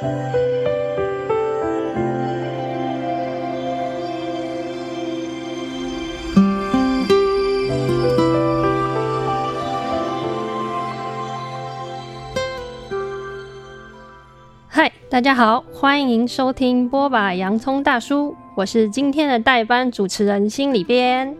嗨，大家好，欢迎收听波把洋葱大叔，我是今天的代班主持人心理编。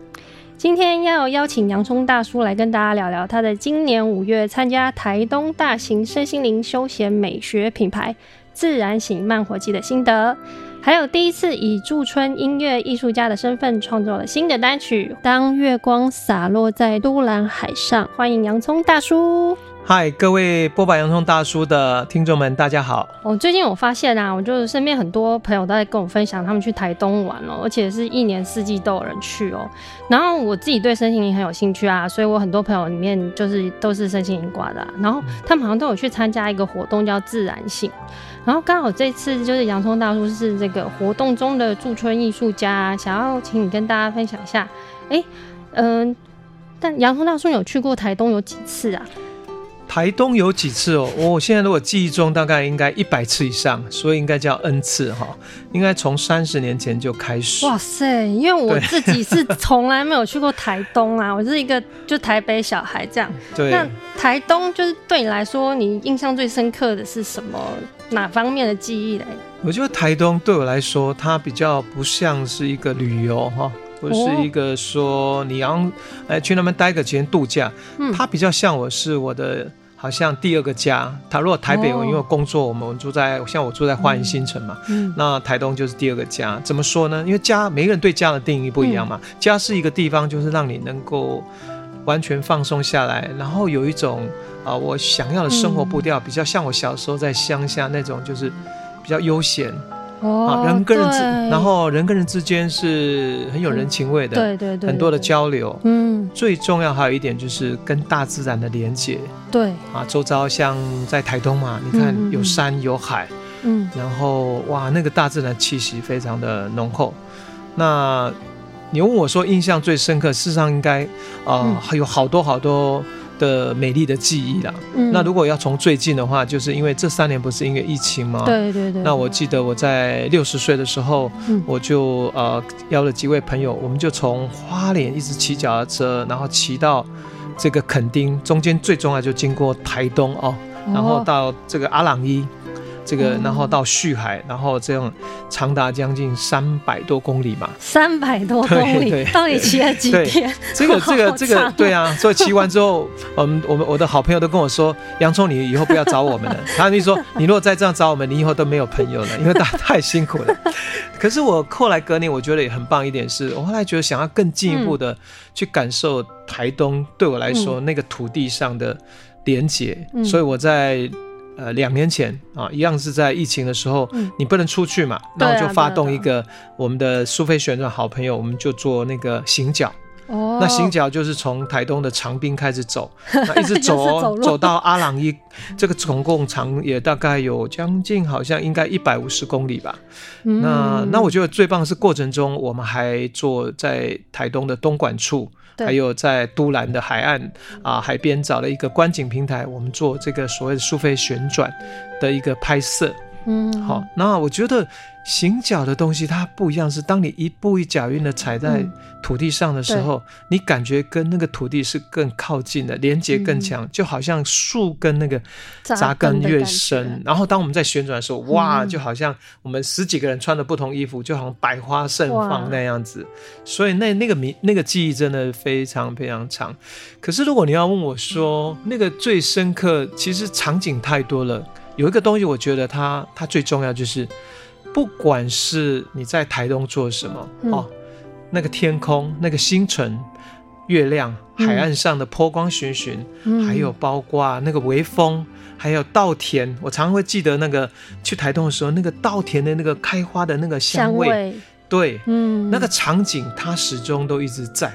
今天要邀请洋葱大叔来跟大家聊聊他的今年五月参加台东大型身心灵休闲美学品牌自然醒慢活祭的心得，还有第一次以驻村音乐艺术家的身份创作了新的单曲《当月光洒落在都兰海上》。欢迎洋葱大叔。嗨，各位剥吧洋葱大叔的听众们，大家好。我、最近我发现啊，我就是身边很多朋友都在跟我分享，他们去台东玩哦，而且是一年四季都有人去哦。然后我自己对身心灵很有兴趣啊，所以我很多朋友里面就是都是身心灵挂的、然后他们好像都有去参加一个活动叫自然性。然后刚好这次就是洋葱大叔是这个活动中的驻村艺术家，想要请你跟大家分享一下。哎，嗯、但洋葱大叔你有去过台东有几次啊？台东有几次哦？我、哦、现在如果记忆中大概应该一百次以上，所以应该叫 N 次哈。应该从三十年前就开始。哇塞！因为我自己是从来没有去过台东啊，我是一个就台北小孩这样。对。那台东就是对你来说，你印象最深刻的是什么？哪方面的记忆嘞？我觉得台东对我来说，它比较不像是一个旅游哈。或是一个说你要哎去那边待个几天度假，嗯，它比较像我是我的好像第二个家。他如果台北我因为工作，我们住在像我住在花园新城嘛，嗯，那台东就是第二个家。怎么说呢？因为家每个人对家的定义不一样嘛。家是一个地方，就是让你能够完全放松下来，然后有一种啊我想要的生活步调，比较像我小时候在乡下那种，就是比较悠闲。哦，人跟人之，然后人跟人之间是很有人情味的，对对对，很多的交流。嗯，最重要还有一点就是跟大自然的连接。对啊，周遭像在台东嘛，你看有山有海，嗯，然后哇，那个大自然气息非常的浓厚。那你问我说印象最深刻，事实上应该啊还有好多好多。的美丽的记忆啦，嗯，那如果要从最近的话，就是因为这三年不是因为疫情吗？对对对。那我记得我在六十岁的时候，嗯，我就呃邀了几位朋友，我们就从花莲一直骑脚踏车，然后骑到这个垦丁，中间最重要就经过台东哦，然后到这个阿朗壹。这个，然后到旭海，然后这样长达将近三百多公里嘛，三百多公里，到底骑了几天？这个，这个，这个，对啊，所以骑完之后，我们，我们，我的好朋友都跟我说，洋葱，你以后不要找我们了。他就说，你如果再这样找我们，你以后都没有朋友了，因为他太辛苦了。可是我后来隔年，我觉得也很棒一点是，我后来觉得想要更进一步的去感受台东对我来说那个土地上的连结，所以我在。呃，两年前啊，一样是在疫情的时候，嗯、你不能出去嘛，那我就发动一个我们的苏菲旋转好朋友，我们就做那个行脚。哦，那行脚就是从台东的长滨开始走，那一直走走，走到阿朗伊，这个总共长也大概有将近好像应该一百五十公里吧。嗯、那那我觉得最棒的是过程中，我们还做在台东的东莞处。还有在都兰的海岸啊，海边找了一个观景平台，我们做这个所谓的苏菲旋转的一个拍摄。嗯，好，那我觉得。行脚的东西它不一样，是当你一步一脚印的踩在土地上的时候，嗯、你感觉跟那个土地是更靠近的，连接更强，嗯，就好像树跟那个扎根越深。然后当我们在旋转的时候，哇，就好像我们十几个人穿的不同衣服，就好像百花盛放那样子。所以那那个名那个记忆真的非常非常长。可是如果你要问我说，那个最深刻，其实场景太多了。有一个东西，我觉得它它最重要就是。不管是你在台东做什么、嗯、哦，那个天空、那个星辰、月亮、海岸上的波光粼粼，嗯、还有包括那个微风，还有稻田，我常常会记得那个去台东的时候，那个稻田的那个开花的那个香味，香味。对，嗯，那个场景它始终都一直在，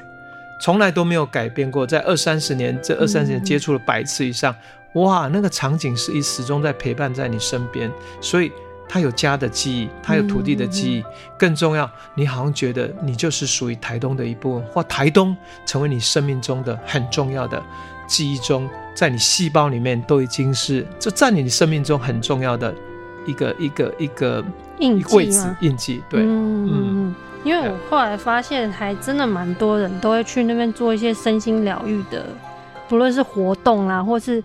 从来都没有改变过。在二三十年，这二三十年接触了百次以上、嗯，哇，那个场景是一始终在陪伴在你身边，所以。他有家的记忆，他有土地的记忆，嗯、更重要，你好像觉得你就是属于台东的一部分，或台东成为你生命中的很重要的记忆中，在你细胞里面都已经是，就占领你生命中很重要的一个一个一个印记位置印记，对，嗯嗯，因为我后来发现，还真的蛮多人都会去那边做一些身心疗愈的，不论是活动啊，或是。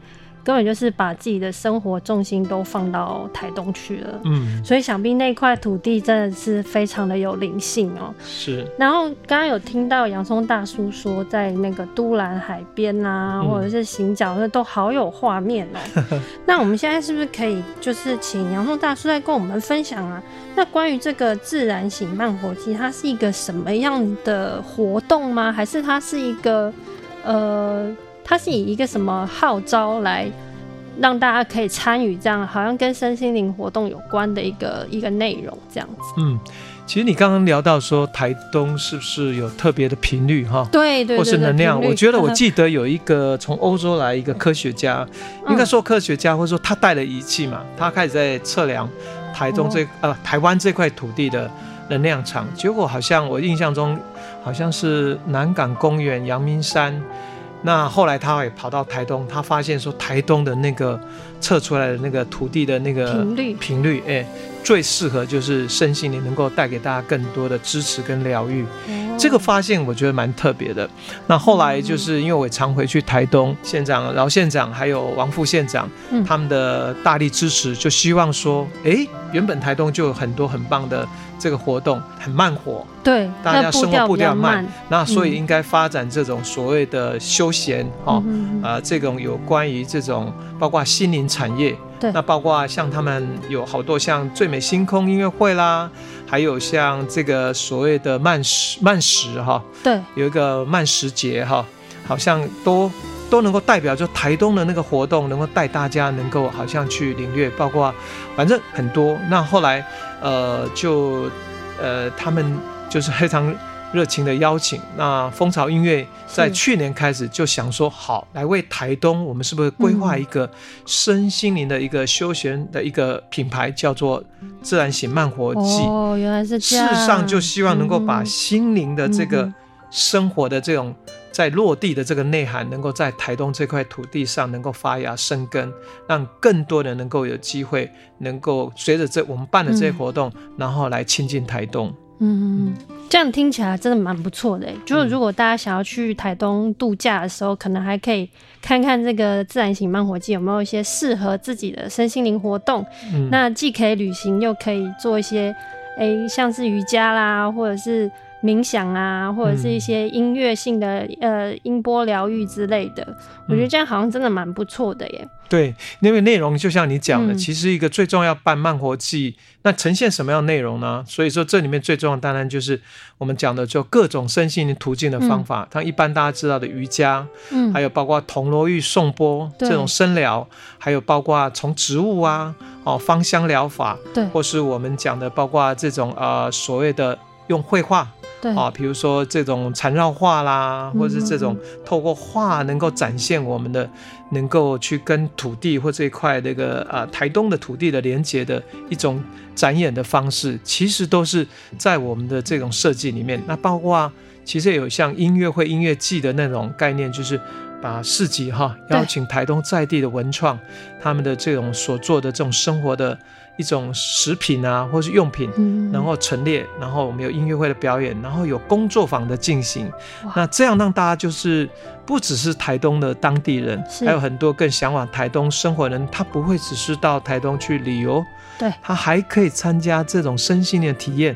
根本就是把自己的生活重心都放到台东去了，嗯，所以想必那块土地真的是非常的有灵性哦、喔。是。然后刚刚有听到洋葱大叔说，在那个都兰海边啊，或者是行脚，那都好有画面哦、喔。那我们现在是不是可以就是请洋葱大叔来跟我们分享啊？那关于这个自然型慢活祭，它是一个什么样的活动吗？还是它是一个呃？它是以一个什么号召来让大家可以参与，这样好像跟身心灵活动有关的一个一个内容这样子。嗯，其实你刚刚聊到说台东是不是有特别的频率哈？对对，对，或是能量？我觉得我记得有一个从欧洲来一个科学家，应该说科学家，或者说他带了仪器嘛，他开始在测量台东这呃台湾这块土地的能量场，结果好像我印象中好像是南港公园、阳明山。那后来他也跑到台东，他发现说台东的那个测出来的那个土地的那个频率频率，哎，最适合就是身心灵能够带给大家更多的支持跟疗愈。这个发现我觉得蛮特别的。那后来就是因为我常回去台东，县长、饶县长还有王副县长他们的大力支持，就希望说，哎，原本台东就有很多很棒的。这个活动很慢活，对，大家生活步调慢，那所以应该发展这种所谓的休闲，哈、呃，这种有关于这种包括心灵产业，对，那包括像他们有好多像最美星空音乐会啦，还有像这个所谓的慢食慢食哈，对，有一个慢食节哈，好像都都能够代表就台东的那个活动，能够带大家能够好像去领略，包括反正很多，那后来。呃，就呃，他们就是非常热情的邀请。那蜂巢音乐在去年开始就想说，好来为台东，我们是不是规划一个身心灵的一个休闲的一个品牌，叫做“自然醒慢活季”。哦，原来是这样。事实上，就希望能够把心灵的这个生活的这种。在落地的这个内涵，能够在台东这块土地上能够发芽生根，让更多人能够有机会，能够随着这我们办的这些活动，嗯、然后来亲近台东。嗯，嗯这样听起来真的蛮不错的。就是如果大家想要去台东度假的时候，可能还可以看看这个自然型慢活季有没有一些适合自己的身心灵活动。嗯、那既可以旅行，又可以做一些，哎、欸，像是瑜伽啦，或者是。冥想啊，或者是一些音乐性的、嗯、呃音波疗愈之类的，我觉得这样好像真的蛮不错的耶。对，因为内容就像你讲的，嗯、其实一个最重要办慢活祭，那呈现什么样内容呢？所以说这里面最重要当然就是我们讲的就各种身心途径的方法，像、嗯、一般大家知道的瑜伽，嗯，还有包括铜锣玉、颂钵这种声疗，还有包括从植物啊，哦芳香疗法，对，或是我们讲的包括这种呃所谓的用绘画。对啊，比如说这种缠绕画啦，或者是这种透过画能够展现我们的，嗯、能够去跟土地或这一块那个啊台东的土地的连接的一种展演的方式，其实都是在我们的这种设计里面。那包括其实也有像音乐会、音乐季的那种概念，就是把市集哈邀请台东在地的文创，他们的这种所做的这种生活的。一种食品啊，或是用品，然后陈列，然后我们有音乐会的表演，然后有工作坊的进行。那这样让大家就是不只是台东的当地人，还有很多更向往台东生活的人，他不会只是到台东去旅游，对，他还可以参加这种身心的体验。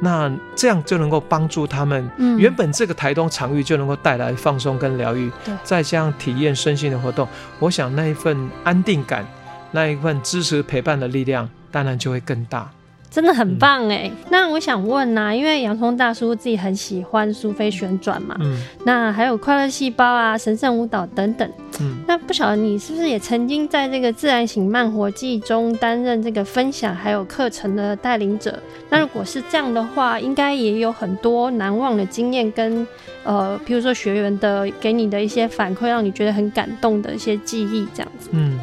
那这样就能够帮助他们，原本这个台东场域就能够带来放松跟疗愈，再加上体验身心的活动，我想那一份安定感，那一份支持陪伴的力量。当然就会更大，真的很棒哎。嗯、那我想问呐、啊，因为洋葱大叔自己很喜欢苏菲旋转嘛，嗯，那还有快乐细胞啊、神圣舞蹈等等，嗯，那不晓得你是不是也曾经在这个自然醒慢活祭中担任这个分享还有课程的带领者？那如果是这样的话，应该也有很多难忘的经验跟呃，比如说学员的给你的一些反馈，让你觉得很感动的一些记忆，这样子，嗯。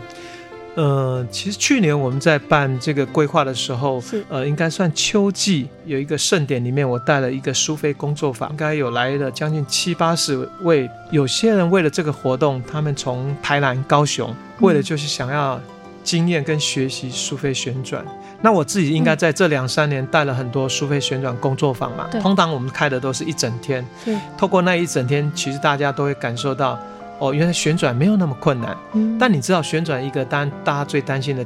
呃，其实去年我们在办这个规划的时候，是呃，应该算秋季有一个盛典，里面我带了一个苏菲工作坊，应该有来了将近七八十位。有些人为了这个活动，他们从台南、高雄，为了就是想要经验跟学习苏菲旋转。那我自己应该在这两三年带了很多苏菲旋转工作坊嘛，通常我们开的都是一整天。透过那一整天，其实大家都会感受到，哦，原来旋转没有那么困难。嗯。但你知道旋转一个单，大家最担心的，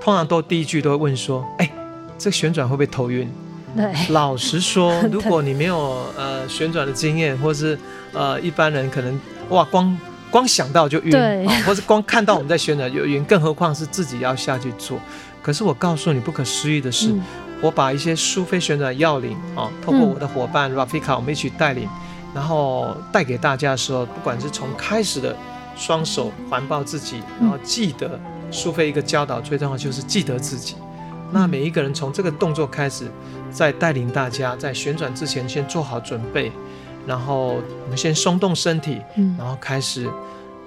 通常都第一句都会问说，哎，这旋转会不会头晕？对。老实说，如果你没有呃旋转的经验，或是呃一般人可能哇光光想到就晕，对、哦，或是光看到我们在旋转就晕，更何况是自己要下去做。可是我告诉你，不可思议的是，嗯、我把一些苏菲旋转的要领啊，透过我的伙伴 Rafika，我们一起带领，然后带给大家的时候，不管是从开始的双手环抱自己，然后记得苏菲一个教导最重要就是记得自己。那每一个人从这个动作开始，在带领大家在旋转之前先做好准备，然后我们先松动身体，然后开始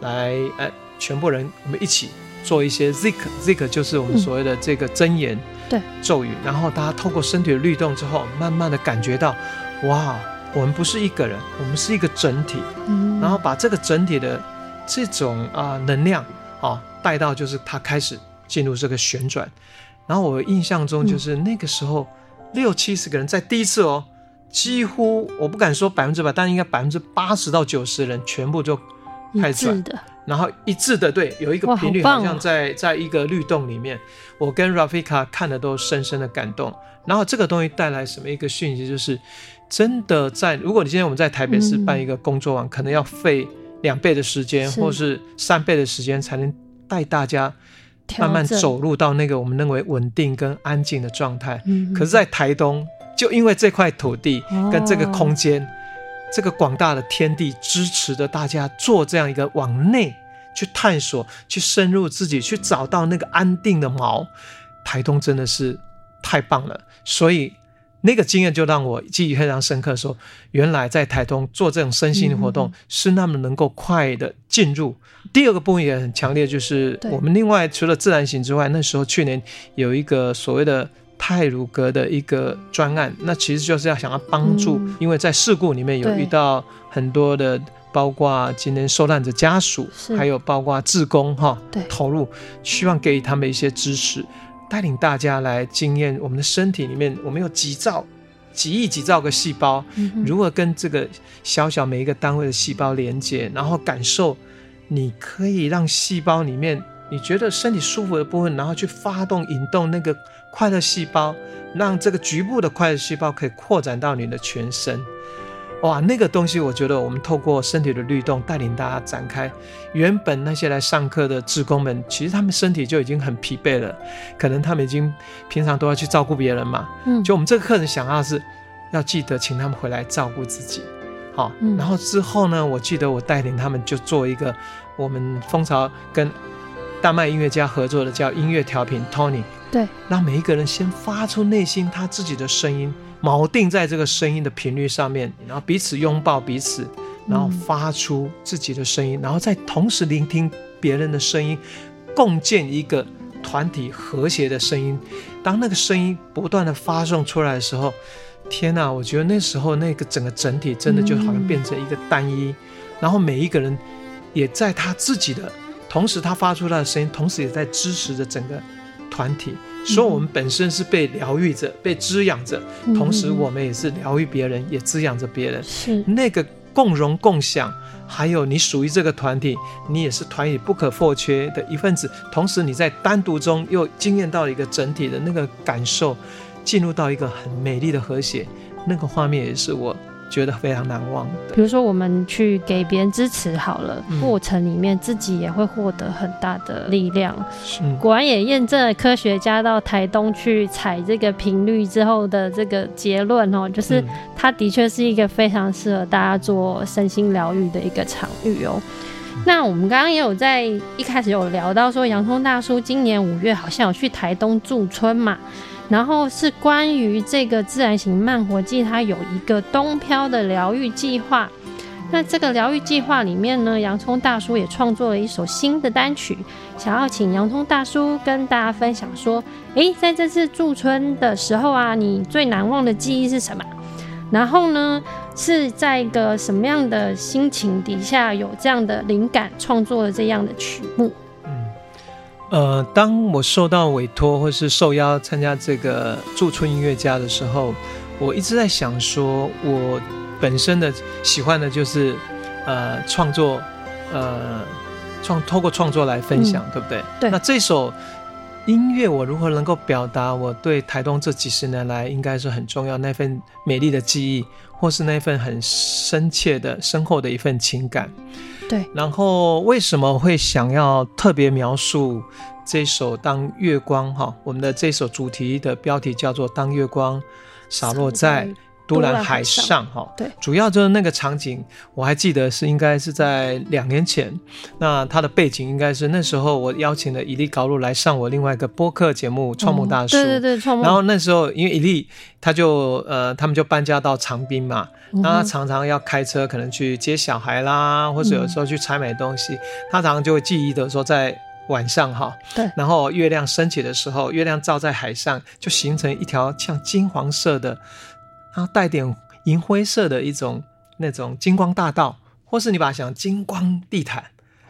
来，哎，全部人我们一起。做一些 zik，zik 就是我们所谓的这个真言，对咒语，然后大家透过身体的律动之后，慢慢的感觉到，哇，我们不是一个人，我们是一个整体，嗯，然后把这个整体的这种啊、呃、能量啊带到，就是他开始进入这个旋转，然后我印象中就是那个时候六七十个人在第一次哦，几乎我不敢说百分之百，但应该百分之八十到九十的人全部就开始转。然后一致的对，有一个频率好像在在一个律动里面，我跟 Rafika 看的都深深的感动。然后这个东西带来什么一个讯息，就是真的在，如果你今天我们在台北市办一个工作坊，可能要费两倍的时间，或是三倍的时间，才能带大家慢慢走入到那个我们认为稳定跟安静的状态。可是，在台东，就因为这块土地跟这个空间。这个广大的天地支持着大家做这样一个往内去探索、去深入自己、去找到那个安定的锚。台东真的是太棒了，所以那个经验就让我记忆非常深刻说。说原来在台东做这种身心的活动是那么能够快的进入。嗯、第二个部分也很强烈，就是我们另外除了自然醒之外，那时候去年有一个所谓的。泰鲁格的一个专案，那其实就是要想要帮助，嗯、因为在事故里面有遇到很多的，包括今天受难者家属，还有包括志工哈，投入，希望给予他们一些支持，带领大家来经验我们的身体里面，我们有几兆、几亿、几兆个细胞，嗯、如何跟这个小小每一个单位的细胞连接，然后感受，你可以让细胞里面你觉得身体舒服的部分，然后去发动、引动那个。快乐细胞，让这个局部的快乐细胞可以扩展到你的全身。哇，那个东西，我觉得我们透过身体的律动带领大家展开。原本那些来上课的职工们，其实他们身体就已经很疲惫了，可能他们已经平常都要去照顾别人嘛。嗯，就我们这个课程想要是要记得请他们回来照顾自己。好，然后之后呢，我记得我带领他们就做一个我们蜂巢跟大麦音乐家合作的叫音乐调频 Tony。对，让每一个人先发出内心他自己的声音，锚定在这个声音的频率上面，然后彼此拥抱彼此，然后发出自己的声音，然后再同时聆听别人的声音，共建一个团体和谐的声音。当那个声音不断的发送出来的时候，天哪！我觉得那时候那个整个整体真的就好像变成一个单一，然后每一个人也在他自己的，同时他发出他的声音，同时也在支持着整个。团体，所以我们本身是被疗愈着、被滋养着，同时我们也是疗愈别人，也滋养着别人。是那个共荣共享，还有你属于这个团体，你也是团体不可或缺的一份子。同时你在单独中又惊艳到一个整体的那个感受，进入到一个很美丽的和谐，那个画面也是我。觉得非常难忘。比如说，我们去给别人支持好了，嗯、过程里面自己也会获得很大的力量。是，果然也验证了科学家到台东去采这个频率之后的这个结论哦，就是它的确是一个非常适合大家做身心疗愈的一个场域哦。嗯、那我们刚刚也有在一开始有聊到说，洋葱大叔今年五月好像有去台东驻村嘛。然后是关于这个自然型慢活季，它有一个东漂的疗愈计划。那这个疗愈计划里面呢，洋葱大叔也创作了一首新的单曲，想要请洋葱大叔跟大家分享说，诶，在这次驻村的时候啊，你最难忘的记忆是什么？然后呢，是在一个什么样的心情底下有这样的灵感创作了这样的曲目？呃，当我受到委托或是受邀参加这个驻村音乐家的时候，我一直在想说，我本身的喜欢的就是呃创作，呃创透过创作来分享，嗯、对不对？对。那这首音乐我如何能够表达我对台东这几十年来应该是很重要那份美丽的记忆，或是那份很深切的深厚的一份情感？对，然后为什么会想要特别描述这首《当月光》哈？我们的这首主题的标题叫做《当月光洒落在都兰海上》哈。对，主要就是那个场景，我还记得是应该是在两年前。那它的背景应该是那时候我邀请了伊利高路来上我另外一个播客节目《创梦大叔》。对对对，创梦。然后那时候因为伊利他就呃，他们就搬家到长滨嘛。那他常常要开车，可能去接小孩啦，或者有时候去采买东西。嗯、他常常就会记忆的说，在晚上哈，对，然后月亮升起的时候，月亮照在海上，就形成一条像金黄色的，然后带点银灰色的一种那种金光大道，或是你把它想金光地毯，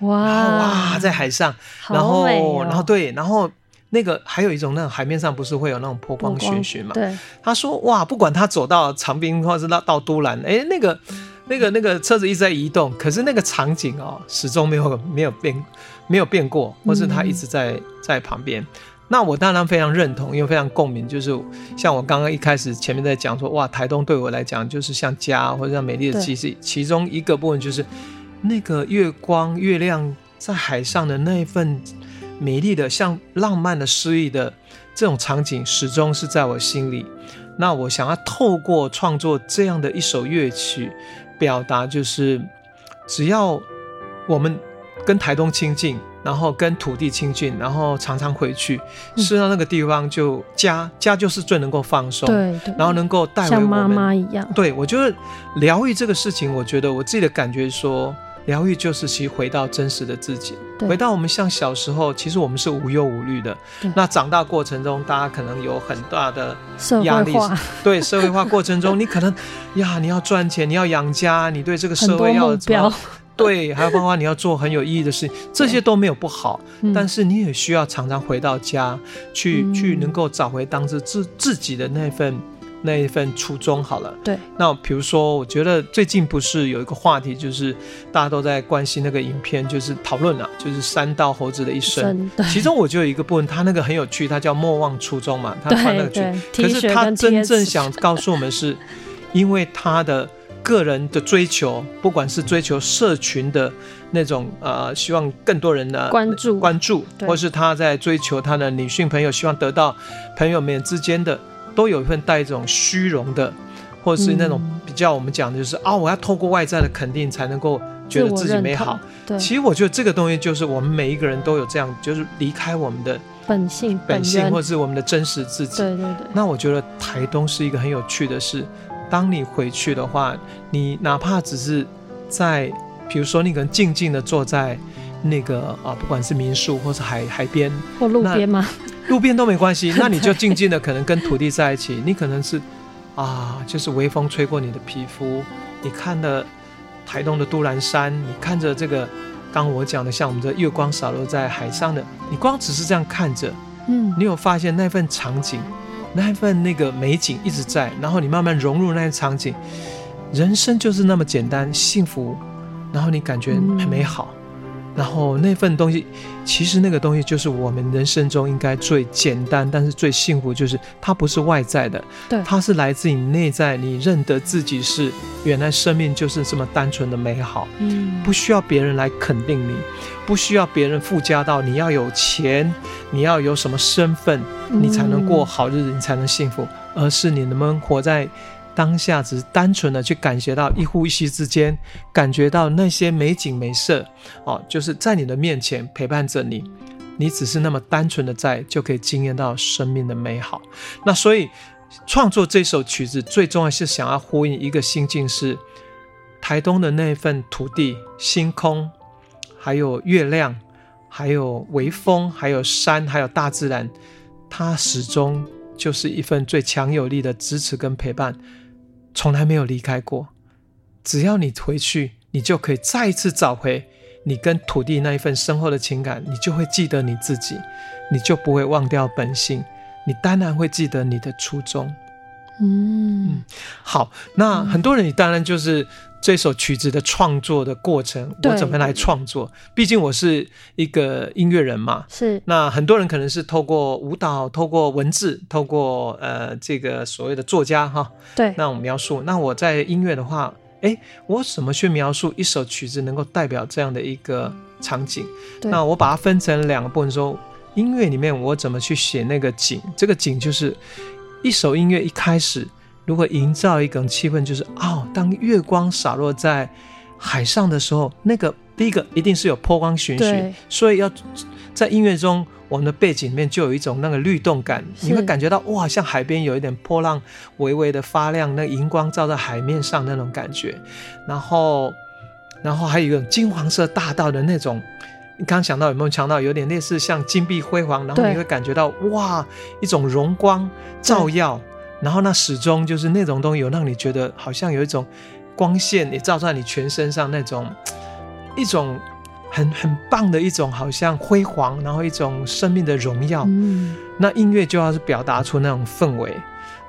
哇哇，在海上，然后、哦、然后对，然后。那个还有一种，那种海面上不是会有那种波光粼粼嘛？对，他说哇，不管他走到长滨或者是到到都兰，哎，那个那个那个车子一直在移动，可是那个场景哦，始终没有没有变，没有变过，或是他一直在、嗯、在旁边。那我当然非常认同，因为非常共鸣，就是像我刚刚一开始前面在讲说，哇，台东对我来讲就是像家，或者像美丽的记忆，其中一个部分就是那个月光月亮在海上的那一份。美丽的、像浪漫的、诗意的这种场景，始终是在我心里。那我想要透过创作这样的一首乐曲，表达就是，只要我们跟台东亲近，然后跟土地亲近，然后常常回去，事实上那个地方就家，家就是最能够放松，对，对，然后能够带回我们像妈妈一样。对，我觉得疗愈这个事情，我觉得我自己的感觉说。疗愈就是其实回到真实的自己，回到我们像小时候，其实我们是无忧无虑的。那长大过程中，大家可能有很大的压力，对社会化过程中，你可能呀，你要赚钱，你要养家，你对这个社会要怎么？对，还有包括你要做很有意义的事情，这些都没有不好，但是你也需要常常回到家去，嗯、去能够找回当时自自己的那份。那一份初衷好了，对。那比如说，我觉得最近不是有一个话题，就是大家都在关心那个影片，就是讨论啊，就是三道猴子的一生。其中我就有一个部分，他那个很有趣，他叫莫忘初衷嘛，他穿那个剧。可是他真正想告诉我们是，因为他的个人的追求，不管是追求社群的那种呃，希望更多人的关注关注，或是他在追求他的女性朋友，希望得到朋友们之间的。都有一份带一种虚荣的，或者是那种比较我们讲的就是、嗯、啊，我要透过外在的肯定才能够觉得自己美好。对，其实我觉得这个东西就是我们每一个人都有这样，就是离开我们的本性、本性，或是我们的真实自己。对对对。那我觉得台东是一个很有趣的事。当你回去的话，你哪怕只是在，比如说你可能静静的坐在那个啊，不管是民宿或是海海边或路边吗？路边都没关系，那你就静静的可能跟土地在一起。你可能是啊，就是微风吹过你的皮肤，你看了台东的都兰山，你看着这个刚我讲的像我们这月光洒落在海上的，你光只是这样看着，嗯，你有发现那份场景，那一份那个美景一直在，然后你慢慢融入那些场景，人生就是那么简单幸福，然后你感觉很美好。嗯然后那份东西，其实那个东西就是我们人生中应该最简单，但是最幸福，就是它不是外在的，对，它是来自你内在，你认得自己是原来生命就是这么单纯的美好，嗯，不需要别人来肯定你，不需要别人附加到你要有钱，你要有什么身份，你才能过好日子，你才能幸福，而是你能不能活在。当下只是单纯的去感觉到一呼一吸之间，感觉到那些美景美色，哦，就是在你的面前陪伴着你，你只是那么单纯的在，就可以惊艳到生命的美好。那所以创作这首曲子，最重要是想要呼应一个心境，是台东的那份土地、星空，还有月亮，还有微风，还有山，还有大自然，它始终就是一份最强有力的支持跟陪伴。从来没有离开过，只要你回去，你就可以再一次找回你跟土地那一份深厚的情感，你就会记得你自己，你就不会忘掉本性，你当然会记得你的初衷。嗯，嗯，好，那很多人你当然就是。这首曲子的创作的过程，我怎么来创作？毕竟我是一个音乐人嘛。是。那很多人可能是透过舞蹈、透过文字、透过呃这个所谓的作家哈，对，那我描述。那我在音乐的话，哎，我怎么去描述一首曲子能够代表这样的一个场景？对。那我把它分成两个部分说，说音乐里面我怎么去写那个景？这个景就是一首音乐一开始。如果营造一种气氛，就是哦，当月光洒落在海上的时候，那个第一个一定是有波光粼粼，所以要在音乐中，我们的背景里面就有一种那个律动感，你会感觉到哇，像海边有一点波浪微微的发亮，那荧光照在海面上那种感觉，然后，然后还有一个金黄色大道的那种，你刚刚想到有没有想到有点类似像金碧辉煌，然后你会感觉到哇，一种荣光照耀。然后那始终就是那种东西，有让你觉得好像有一种光线也照在你全身上，那种 一种很很棒的一种好像辉煌，然后一种生命的荣耀。嗯，那音乐就要是表达出那种氛围。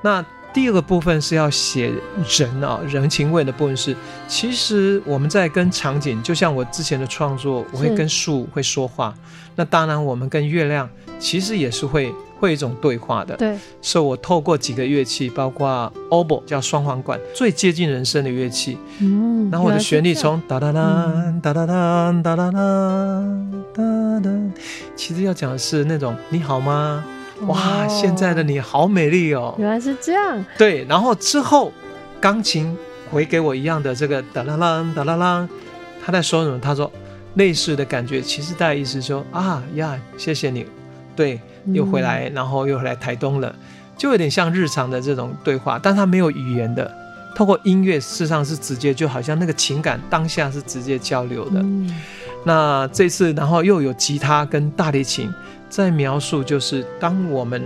那第二个部分是要写人啊，人情味的部分是，其实我们在跟场景，就像我之前的创作，我会跟树会说话。那当然，我们跟月亮其实也是会。会有一种对话的，对，所以我透过几个乐器，包括 oboe 叫双簧管，最接近人声的乐器。嗯，然后我的旋律从哒哒哒哒哒哒哒哒哒哒，其实要讲的是那种你好吗？哇，现在的你好美丽哦。原来是这样。对，然后之后钢琴回给我一样的这个哒啦啦哒啦啦，他在说什么？他说类似的感觉，其实大概意思说啊呀，谢谢你。对。又回来，然后又回来台东了，就有点像日常的这种对话，但他没有语言的，透过音乐，事实上是直接，就好像那个情感当下是直接交流的。嗯、那这次，然后又有吉他跟大提琴在描述，就是当我们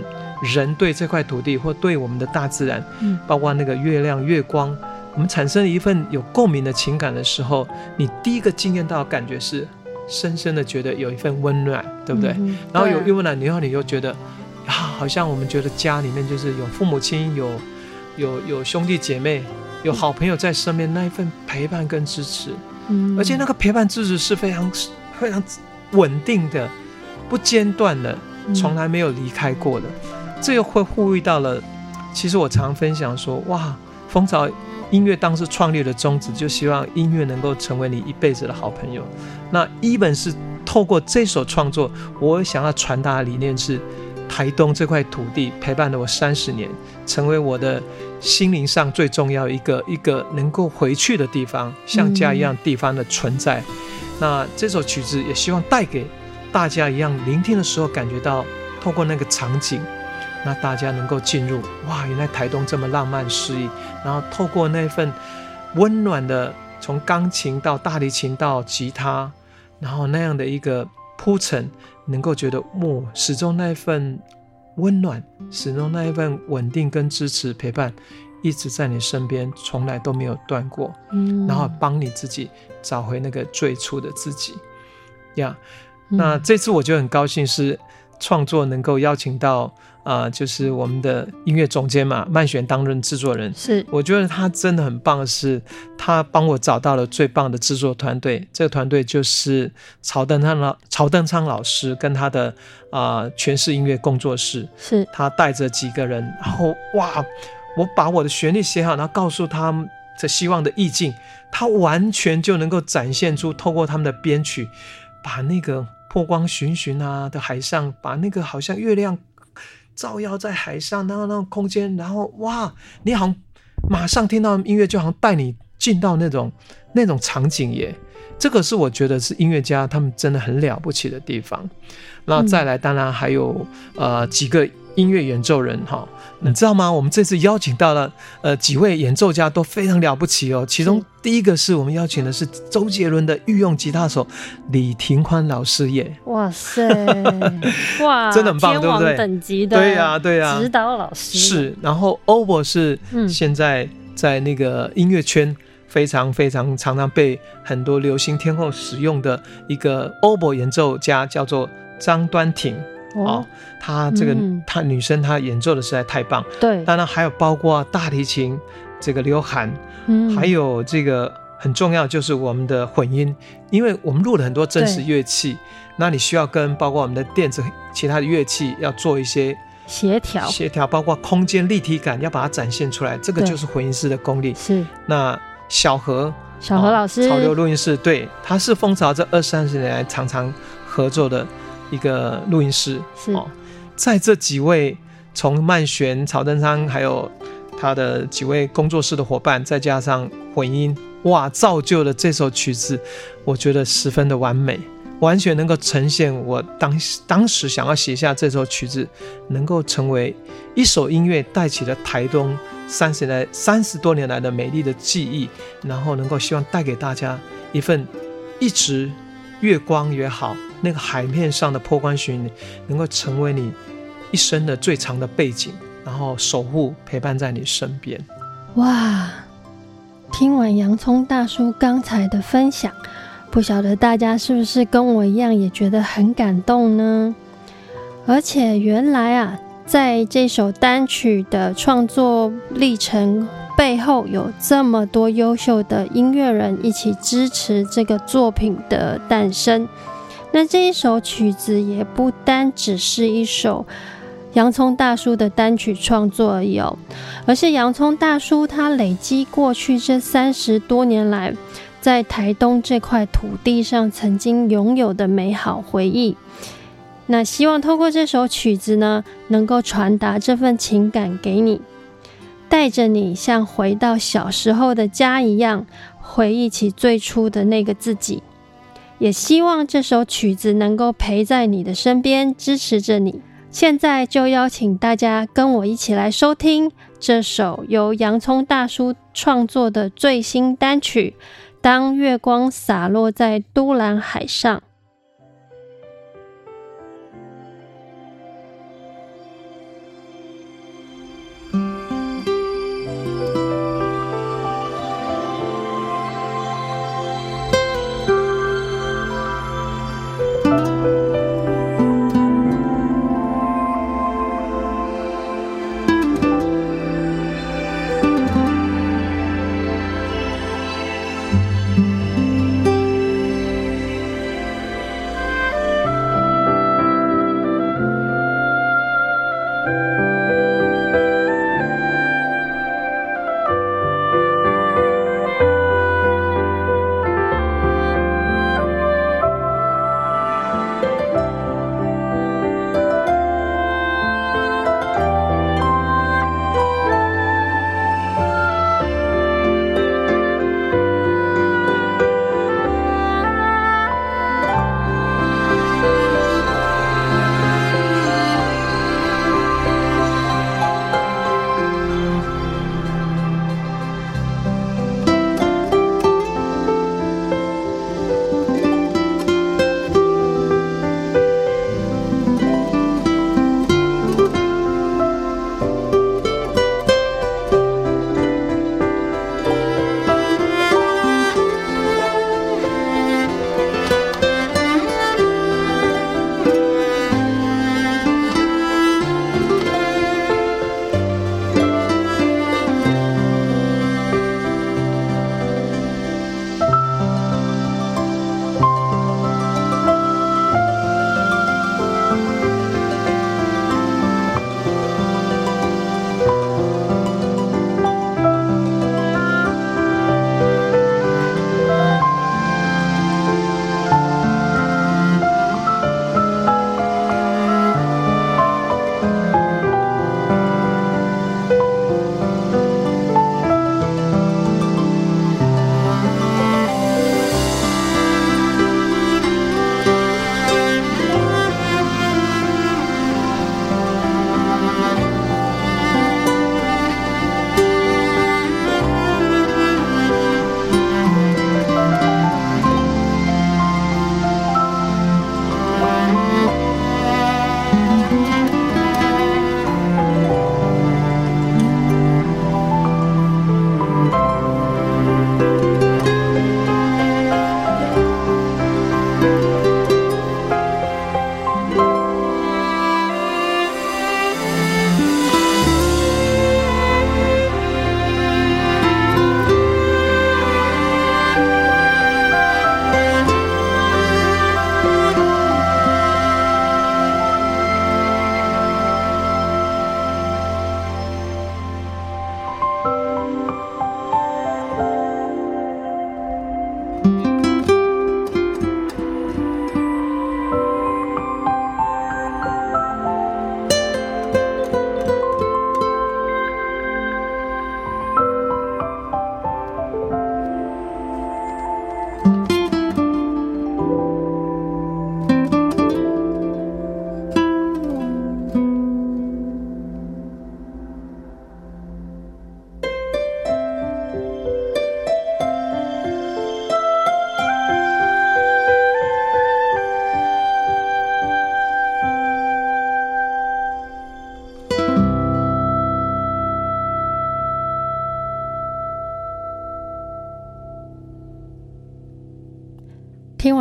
人对这块土地或对我们的大自然，嗯、包括那个月亮、月光，我们产生一份有共鸣的情感的时候，你第一个惊艳到的感觉是。深深的觉得有一份温暖，对不对？嗯、然后有温暖，然后你又觉得啊，好像我们觉得家里面就是有父母亲，有有有兄弟姐妹，有好朋友在身边，那一份陪伴跟支持，嗯，而且那个陪伴支持是非常非常稳定的，不间断的，从来没有离开过的。嗯、这又会呼吁到了，其实我常分享说，哇，风潮。音乐当时创立的宗旨，就希望音乐能够成为你一辈子的好朋友。那一本是透过这首创作，我想要传达的理念是：台东这块土地陪伴了我三十年，成为我的心灵上最重要一个一个能够回去的地方，像家一样地方的存在。那这首曲子也希望带给大家一样，聆听的时候感觉到，透过那个场景。那大家能够进入，哇，原来台东这么浪漫诗意，然后透过那份温暖的，从钢琴到大提琴到吉他，然后那样的一个铺陈，能够觉得，哇，始终那一份温暖，始终那一份稳定跟支持陪伴，一直在你身边，从来都没有断过，嗯，然后帮你自己找回那个最初的自己，呀、yeah，那这次我就很高兴是创作能够邀请到。啊、呃，就是我们的音乐总监嘛，曼璇担任制作人。是，我觉得他真的很棒，是他帮我找到了最棒的制作团队。这个团队就是曹登昌老曹登昌老师跟他的啊诠释音乐工作室。是，他带着几个人，然后哇，我把我的旋律写好，然后告诉他们这希望的意境，他完全就能够展现出，透过他们的编曲，把那个波光粼粼啊的海上，把那个好像月亮。照耀在海上，然后那种空间，然后哇，你好像马上听到音乐，就好像带你进到那种那种场景耶。这个是我觉得是音乐家他们真的很了不起的地方。那再来，当然还有呃几个音乐演奏人哈。你知道吗？我们这次邀请到了呃几位演奏家都非常了不起哦。其中第一个是我们邀请的是周杰伦的御用吉他手李廷宽老师耶。哇塞，哇，真的很棒，对不对？等级的，对呀，对呀，指导老师是。然后 oboe 是现在在那个音乐圈非常非常常常被很多流行天后使用的一个 oboe 演奏家，叫做张端挺。哦，她这个她、嗯、女生她演奏的实在太棒。对，当然还有包括大提琴这个刘涵，嗯，还有这个很重要就是我们的混音，因为我们录了很多真实乐器，那你需要跟包括我们的电子其他的乐器要做一些协调。协调，包括空间立体感要把它展现出来，这个就是混音师的功力。是，那小何小何老师，潮流录音室，对，他是蜂巢这二三十年来常常合作的。一个录音师是。哦，在这几位从曼旋、曹登昌，还有他的几位工作室的伙伴，再加上混音，哇，造就了这首曲子，我觉得十分的完美，完全能够呈现我当当时想要写下这首曲子，能够成为一首音乐，带起了台东三十来三十多年来的美丽的记忆，然后能够希望带给大家一份一直月光也好。那个海面上的破光粼粼，能够成为你一生的最长的背景，然后守护陪伴在你身边。哇！听完洋葱大叔刚才的分享，不晓得大家是不是跟我一样也觉得很感动呢？而且原来啊，在这首单曲的创作历程背后，有这么多优秀的音乐人一起支持这个作品的诞生。那这一首曲子也不单只是一首洋葱大叔的单曲创作而已哦，而是洋葱大叔他累积过去这三十多年来在台东这块土地上曾经拥有的美好回忆。那希望透过这首曲子呢，能够传达这份情感给你，带着你像回到小时候的家一样，回忆起最初的那个自己。也希望这首曲子能够陪在你的身边，支持着你。现在就邀请大家跟我一起来收听这首由洋葱大叔创作的最新单曲《当月光洒落在都兰海上》。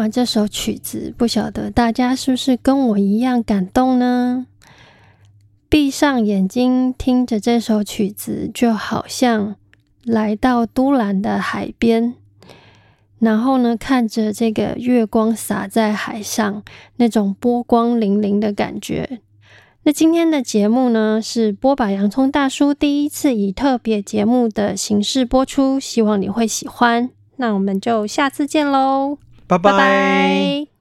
这首曲子，不晓得大家是不是跟我一样感动呢？闭上眼睛，听着这首曲子，就好像来到都兰的海边，然后呢，看着这个月光洒在海上，那种波光粼粼的感觉。那今天的节目呢，是波把洋葱大叔第一次以特别节目的形式播出，希望你会喜欢。那我们就下次见喽，拜拜。